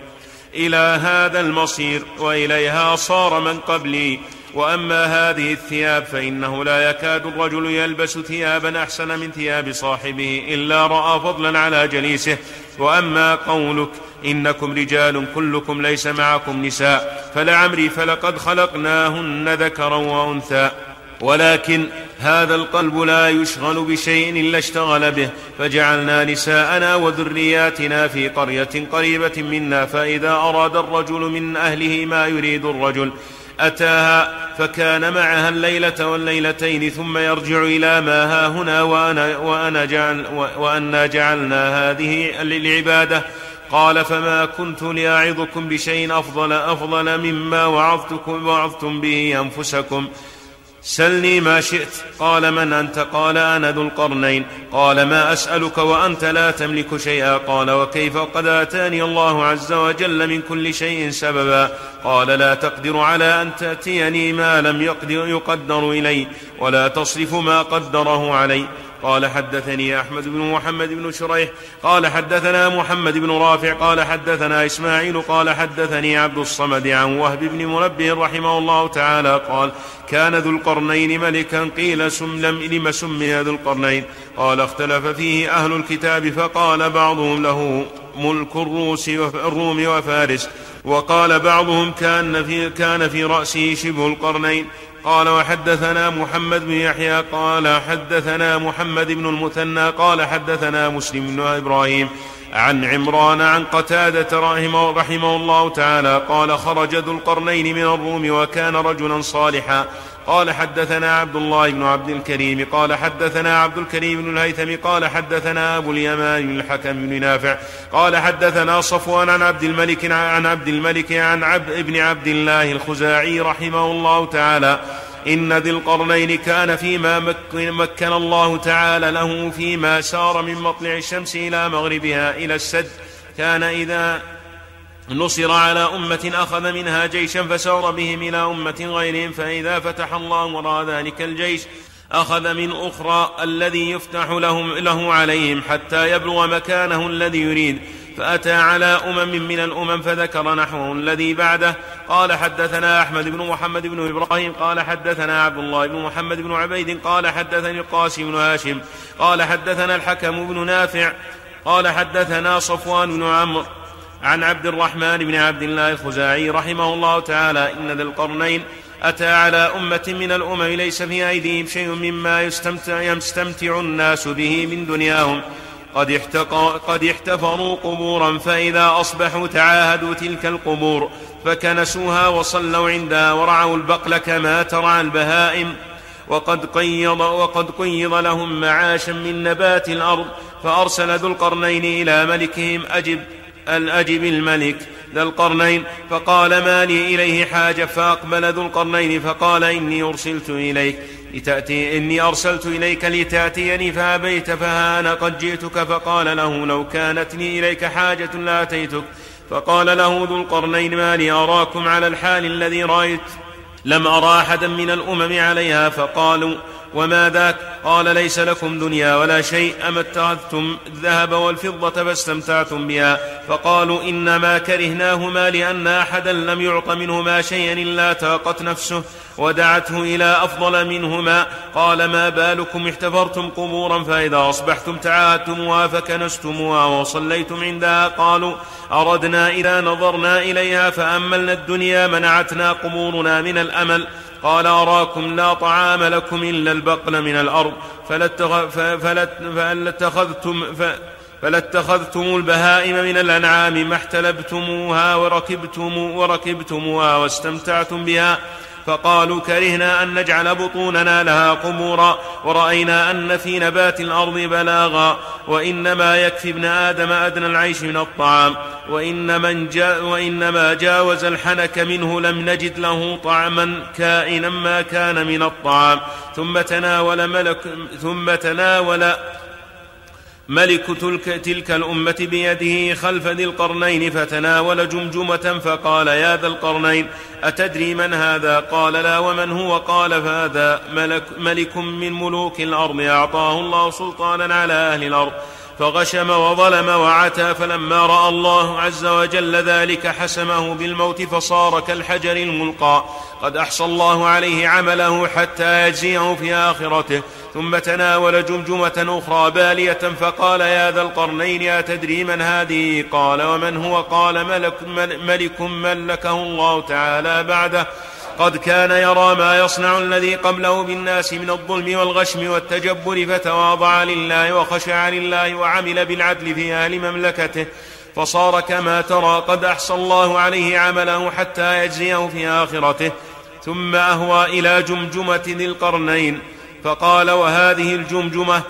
إلى هذا المصير وإليها صار من قبلي. وأما هذه الثياب فإنه لا يكاد الرجل يلبس ثيابا أحسن من ثياب صاحبه إلا رأى فضلا على جليسه. وأما قولك إنكم رجال كلكم ليس معكم نساء فلعمري فلقد خلقناهن ذكرا وأنثى ولكن هذا القلب لا يشغل بشيء إلا اشتغل به فجعلنا نساءنا وذرياتنا في قرية قريبة منا فإذا أراد الرجل من أهله ما يريد الرجل أتاها فكان معها الليلة والليلتين ثم يرجع إلى ما ها هنا وأنا, وأنا جعل وأنا جعلنا هذه للعبادة. قال فما كنت لأعظكم بشيء أفضل أفضل مما وعظتكم وعظتم به أنفسكم. سلني ما شئت. قال من أنت؟ قال أنا ذو القرنين. قال ما أسألك وأنت لا تملك شيئا. قال وكيف؟ قد آتاني الله عز وجل من كل شيء سببا. قال لا تقدر على أن تأتيني ما لم يقدر يقدر إلي ولا تصرف ما قدره علي. قال حدثني أحمد بن محمد بن شريح قال حدثنا محمد بن رافع قال حدثنا إسماعيل قال حدثني عبد الصمد عن وهب بن منبه رحمه الله تعالى قال كان ذو القرنين ملكا قيل سم لم سمي ذو القرنين؟ قال اختلف فيه أهل الكتاب فقال بعضهم له ملك الروس الروم وفارس وقال بعضهم كان في كان في رأسه شبه القرنين. قال وحدثنا محمد بن يحيى قال حدثنا محمد بن المثنى قال حدثنا مسلم بن إبراهيم عن عمران عن قتادة رحمه, رحمه الله تعالى قال خرج ذو القرنين من الروم وكان رجلا صالحا. قال حدثنا عبد الله بن عبد الكريم قال حدثنا عبد الكريم بن الهيثم قال حدثنا أبو اليمان الحكم بن نافع قال حدثنا صفوان عن عبد الملك عن عبد الملك عن عبد ابن عبد الله الخزاعي رحمه الله تعالى إن ذي القرنين كان فيما مكن, مكن الله تعالى له فيما سار من مطلع الشمس إلى مغربها إلى السد كان إذا نصر على أمة أخذ منها جيشا فسار بهم إلى أمة غيرهم فإذا فتح الله وراء ذلك الجيش أخذ من أخرى الذي يفتح لهم له عليهم حتى يبلغ مكانه الذي يريد. فأتى على أمم من الأمم فذكر نحوه الذي بعده. قال حدثنا أحمد بن محمد بن إبراهيم قال حدثنا عبد الله بن محمد بن عبيد قال حدثني القاسم بن هاشم قال حدثنا الحكم بن نافع قال حدثنا صفوان بن عمرو. عن عبد الرحمن بن عبد الله الخزاعي رحمه الله تعالى إن ذا القرنين أتى على أمة من الأمم ليس في أيديهم شيء مما يستمتع, يستمتع الناس به من دنياهم. قد, قد احتفروا قبورا فإذا أصبحوا تعاهدوا تلك القبور فكنسوها وصلوا عندها ورعوا البقل كما ترعى البهائم. وقد قيض وقد قيض لهم معاشا من نبات الأرض فأرسل ذو القرنين إلى ملكهم أجب الأجب الملك ذا القرنين. فقال ما لي إليه حاجة فأقبل ذو القرنين فقال إني أرسلت إليك. لتأتي إني أرسلت إليك لتأتيني فأبيت فها أنا قد جئتك. فقال له لو كانت لي إليك حاجة لأتيتك. فقال له ذو القرنين ما لي أراكم على الحال الذي رأيت؟ لم أرى أحدا من الأمم عليها. فقالوا وما ذاك؟ قال ليس لكم دنيا ولا شيء أما اتخذتم الذهب والفضة فاستمتعتم بها؟ فقالوا إنما كرهناهما لأن أحدا لم يعط منهما شيئا إلا تاقت نفسه ودعته إلى أفضل منهما. قال ما بالكم؟ احتفرتم قبورا فإذا أصبحتم تعاهدتموها فكنستموها وصليتم عندها. قالوا أردنا إذا نظرنا إليها فأملنا الدنيا منعتنا قبورنا من الأمل. قال أراكم لا طعام لكم إلا البقل من الأرض فلاتخذتم فلاتخذتم البهائم من الأنعام ما احتلبتموها وركبتم وركبتموها واستمتعتم بها فقالوا كرهنا أن نجعل بطوننا لها قبورا ورأينا أن في نبات الأرض بلاغا وإنما يكفي ابن آدم أدنى العيش من الطعام. وإن من جا وإنما جاوز الحنك منه لم نجد له طعما كائنا ما كان من الطعام. ثم تناول ملك ثم تناول ملك تلك, الأمة بيده خلف ذي القرنين فتناول جمجمة فقال يا ذا القرنين أتدري من هذا؟ قال لا ومن هو؟ قال فهذا ملك, ملك من ملوك الأرض أعطاه الله سلطانا على أهل الأرض. فغشم وظلم وعتى فلما رأى الله عز وجل ذلك حسمه بالموت فصار كالحجر الملقى. قد أحصى الله عليه عمله حتى يجزيه في آخرته ثم تناول جمجمة أخرى بالية فقال يا ذا القرنين أتدري من هذه؟ قال ومن هو؟ قال ملك, ملك ملكه الله تعالى بعده. قد كان يرى ما يصنع الذي قبله بالناس من الظلم والغشم والتجبر فتواضع لله وخشع لله وعمل بالعدل في أهل مملكته. فصار كما ترى قد أحصى الله عليه عمله حتى يجزيه في آخرته. ثم أهوى إلى جمجمة ذي القرنين. فقال وهذه الجمجمة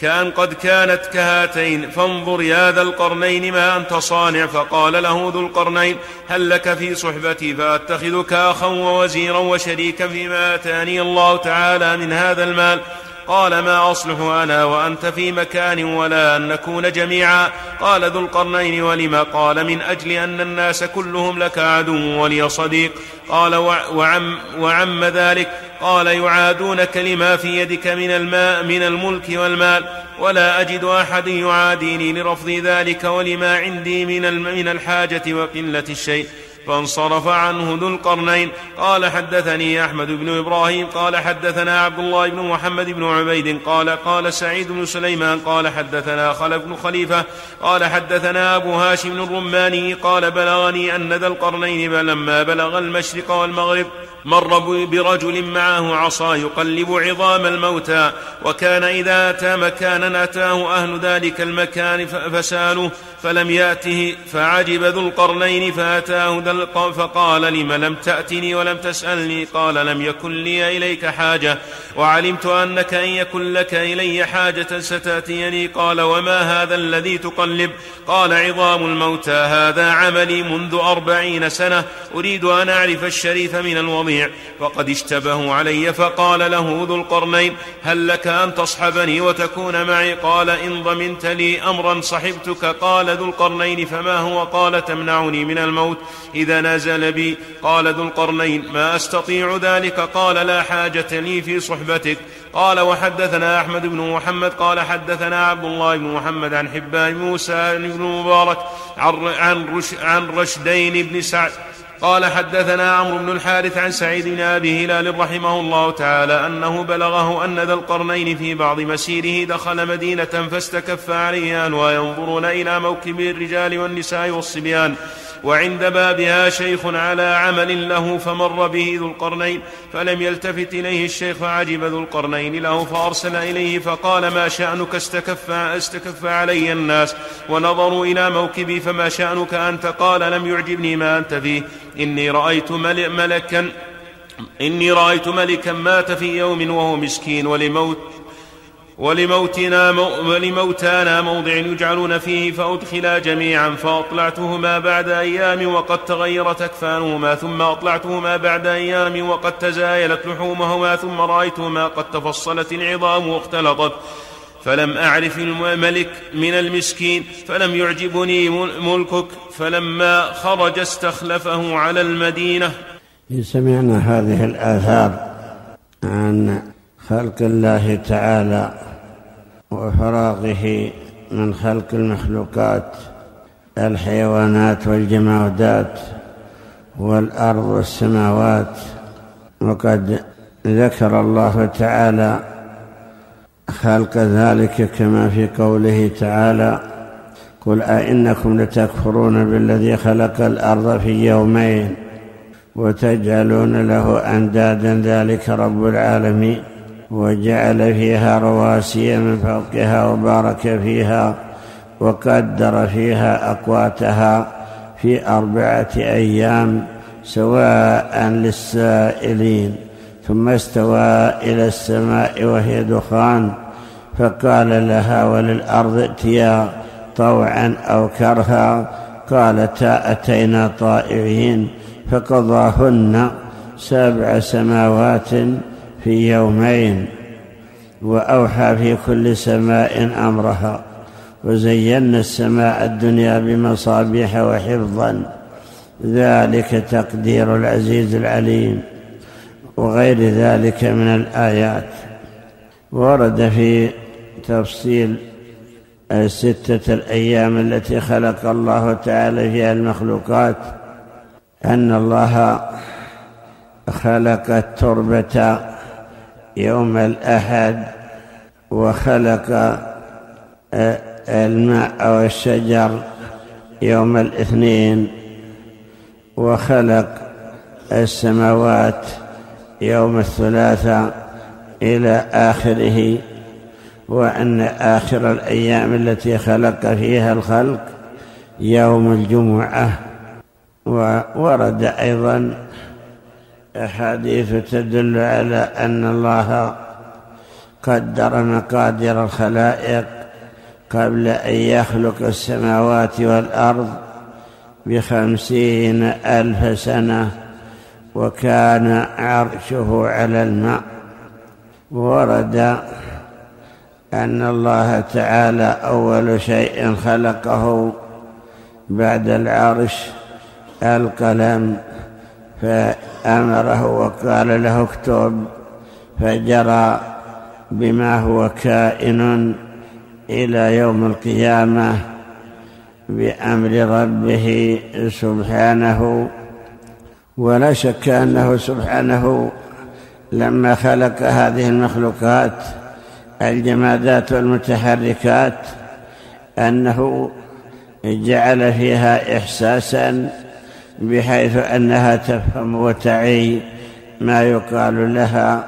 كان قد كانت كهاتين فانظر يا ذا القرنين ما أنت صانع. فقال له ذو القرنين هل لك في صحبتي فأتخذك أخا ووزيرا وشريكا فيما آتاني الله تعالى من هذا المال؟ قال ما أصلح أنا وأنت في مكان ولا أن نكون جميعا. قال ذو القرنين ولم قال من أجل أن الناس كلهم لك عدو ولي صديق. قال وعم, وعم ذلك. قال يعادونك لما في يدك من الماء من الملك والمال. ولا أجد أحد يعاديني لرفض ذلك ولما عندي من الحاجة وقلة الشيء. فانصرف عنه ذو القرنين. قال حدثني أحمد بن إبراهيم قال حدثنا عبد الله بن محمد بن عبيد قال قال سعيد بن سليمان قال حدثنا خلف بن خليفة قال حدثنا أبو هاشم الرماني قال بلغني أن ذا القرنين لما بلغ المشرق والمغرب. مر برجل معه عصا يقلب عظام الموتى وكان إذا أتى مكانا أتاه أهل ذلك المكان فسالوه فلم يأته فعجب ذو القرنين فأتاه ذا فقال لم لم تأتني ولم تسألني؟ قال لم يكن لي إليك حاجة وعلمت أنك إن يكن لك إلي حاجة ستأتيني؟ قال وما هذا الذي تقلب؟ قال عظام الموتى هذا عملي منذ أربعين سنة أريد أن أعرف الشريف من الوضيع وقد اشتبه علي فقال له ذو القرنين هل لك أن تصحبني وتكون معي؟ قال إن ضمنت لي أمرا صحبتك. قال ذو القرنين فما هو؟ قال تمنعني من الموت. إذا نزل بي. قال ذو القرنين ما أستطيع ذلك. قال لا حاجة لي في صحبتك. قال وحدثنا أحمد بن محمد. قال حدثنا عبد الله بن محمد عن حبان موسى بن مبارك عن, عن رشدين بن سعد. قال حدثنا عمرو بن الحارث عن سعيد بن أبي هلال رحمه الله تعالى أنه بلغه أن ذا القرنين في بعض مسيره دخل مدينة فاستكف عليه اهلها ينظرون إلى موكب الرجال والنساء والصبيان وعند بابها شيخ على عمل له فمر به ذو القرنين فلم يلتفت إليه الشيخ فعجب ذو القرنين له فأرسل إليه فقال ما شأنك استكف, استكف علي الناس ونظروا إلى موكبي فما شأنك أنت؟ قال لم يعجبني ما أنت فيه إني رأيت ملكا إني رأيت مات في يوم وهو مسكين ولموت ولموتنا ولموتانا موضع يجعلون فيه فأدخلا جميعا فأطلعتهما بعد أيام وقد تغيرت أكفانهما ثم أطلعتهما بعد أيام وقد تزايلت لحومهما ثم رأيتهما قد تفصلت العظام واختلطت. فلم أعرف الملك من المسكين فلم يعجبني ملكك فلما خرج استخلفه على المدينة. سمعنا هذه الآثار عن خلق الله تعالى وفراغه من خلق المخلوقات الحيوانات والجمادات والأرض والسماوات. وقد ذكر الله تعالى خلق ذلك كما في قوله تعالى قل أئنكم لتكفرون بالذي خلق الأرض في يومين وتجعلون له أندادا ذلك رب العالمين. وجعل فيها رواسي من فوقها وبارك فيها وقدر فيها أقواتها في أربعة أيام سواء للسائلين. ثم استوى إلى السماء وهي دخان فقال لها وللأرض ائتيا طوعا أو كرها قالتا أتينا طائعين فقضاهن سبع سماوات في يومين وأوحى في كل سماء أمرها وزينا السماء الدنيا بمصابيح وحفظا. ذلك تقدير العزيز العليم وغير ذلك من الآيات. ورد في تفصيل الستة الأيام التي خلق الله تعالى فيها المخلوقات أن الله خلق التربة يوم الأحد وخلق آه، الماء والشجر يوم الاثنين وخلق السماوات يوم الثلاثاء إلى آخره وأن آخر الأيام التي خلق فيها الخلق يوم الجمعة وورد أيضا أحاديث تدل على أن الله قدر مقادير الخلائق قبل أن يخلق السماوات والأرض بخمسين ألف سنة وكان عرشه على الماء. ورد أن الله تعالى أول شيء خلقه بعد العرش القلم فأمره وقال له اكتب فجرى بما هو كائن إلى يوم القيامة بأمر ربه سبحانه. ولا شك أنه سبحانه لما خلق هذه المخلوقات الجمادات والمتحركات أنه جعل فيها إحساسا بحيث أنها تفهم وتعي ما يقال لها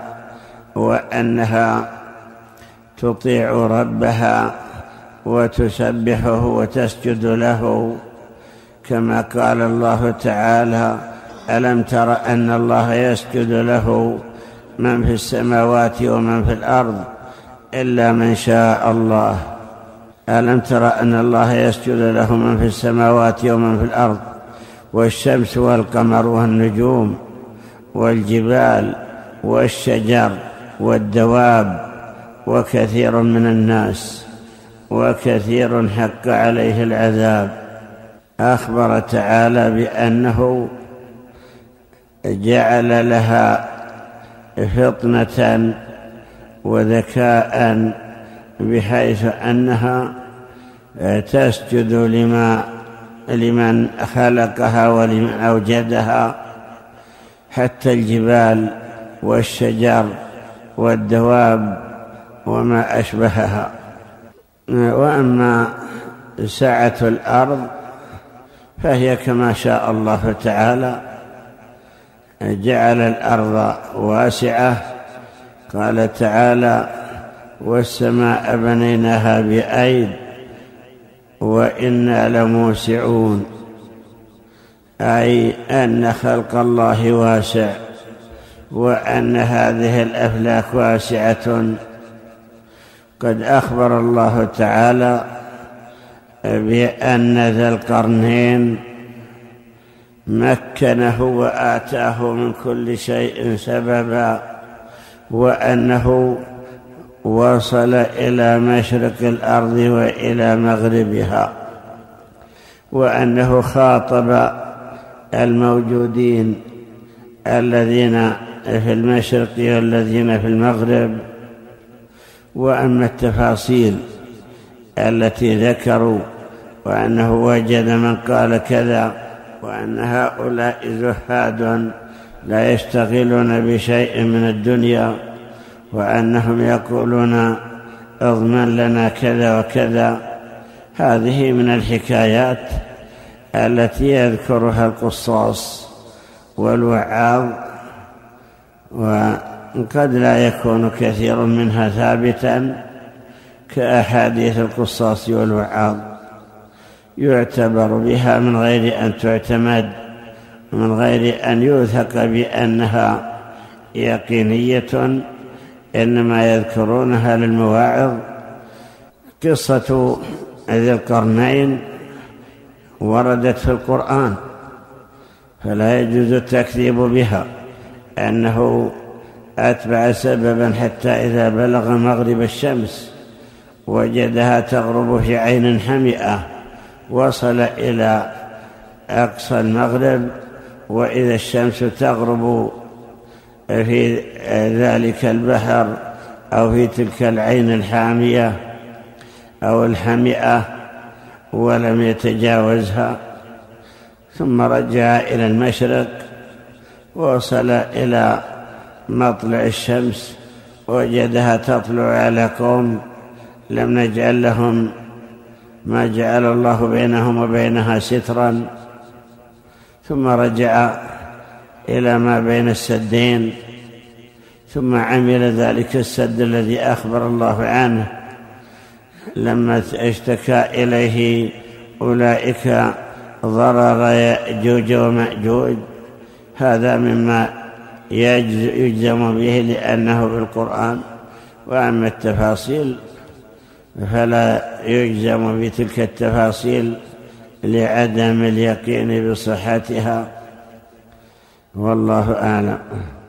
وأنها تطيع ربها وتسبحه وتسجد له كما قال الله تعالى ألم تر أن الله يسجد له من في السماوات ومن في الأرض إلا من شاء الله؟ ألم تر أن الله يسجد له من في السماوات ومن في الأرض والشمس والقمر والنجوم والجبال والشجر والدواب وكثير من الناس وكثير حق عليه العذاب. أخبر تعالى بأنه جعل لها فطنة وذكاء بحيث أنها تسجد لما لمن خلقها ولمن أوجدها حتى الجبال والشجر والدواب وما أشبهها. وأما سعة الأرض فهي كما شاء الله تعالى. جعل الأرض واسعة. قال تعالى والسماء بنيناها بأيد وإنا لموسعون. أي أن خلق الله واسع وأن هذه الأفلاك واسعة. قد أخبر الله تعالى بأن ذا القرنين مكنه وآتاه من كل شيء سببا وأنه وصل إلى مشرق الأرض وإلى مغربها وأنه خاطب الموجودين الذين في المشرق والذين في المغرب. وأما التفاصيل التي ذكروا وأنه وجد من قال كذا وأن هؤلاء زهاد لا يشتغلون بشيء من الدنيا وأنهم يقولون اضمن لنا كذا وكذا. هذه من الحكايات التي يذكرها القصاص والوعاظ وقد لا يكون كثير منها ثابتا كأحاديث القصاص والوعاظ. يعتبر بها من غير أن تعتمد من غير أن يوثق بأنها يقينية إنما يذكرونها للمواعظ قصة ذي القرنين وردت في القرآن فلا يجوز التكذيب بها أنه أتبع سببا حتى إذا بلغ مغرب الشمس وجدها تغرب في عين حمئة وصل إلى أقصى المغرب وإذا الشمس تغرب في ذلك البحر أو في تلك العين الحامية أو الحمئة ولم يتجاوزها. ثم رجع إلى المشرق ووصل إلى مطلع الشمس وجدها تطلع على قوم لم نجعل لهم ما جعل الله بينهم وبينها سترا. ثم رجع إلى ما بين السدين ثم عمل ذلك السد الذي أخبر الله عنه. لما اشتكى إليه أولئك ضرر يأجوج ومأجوج. هذا مما يجزم به لأنه في القرآن وأما التفاصيل فلا يجزم بتلك التفاصيل لعدم اليقين بصحتها. والله أعلم.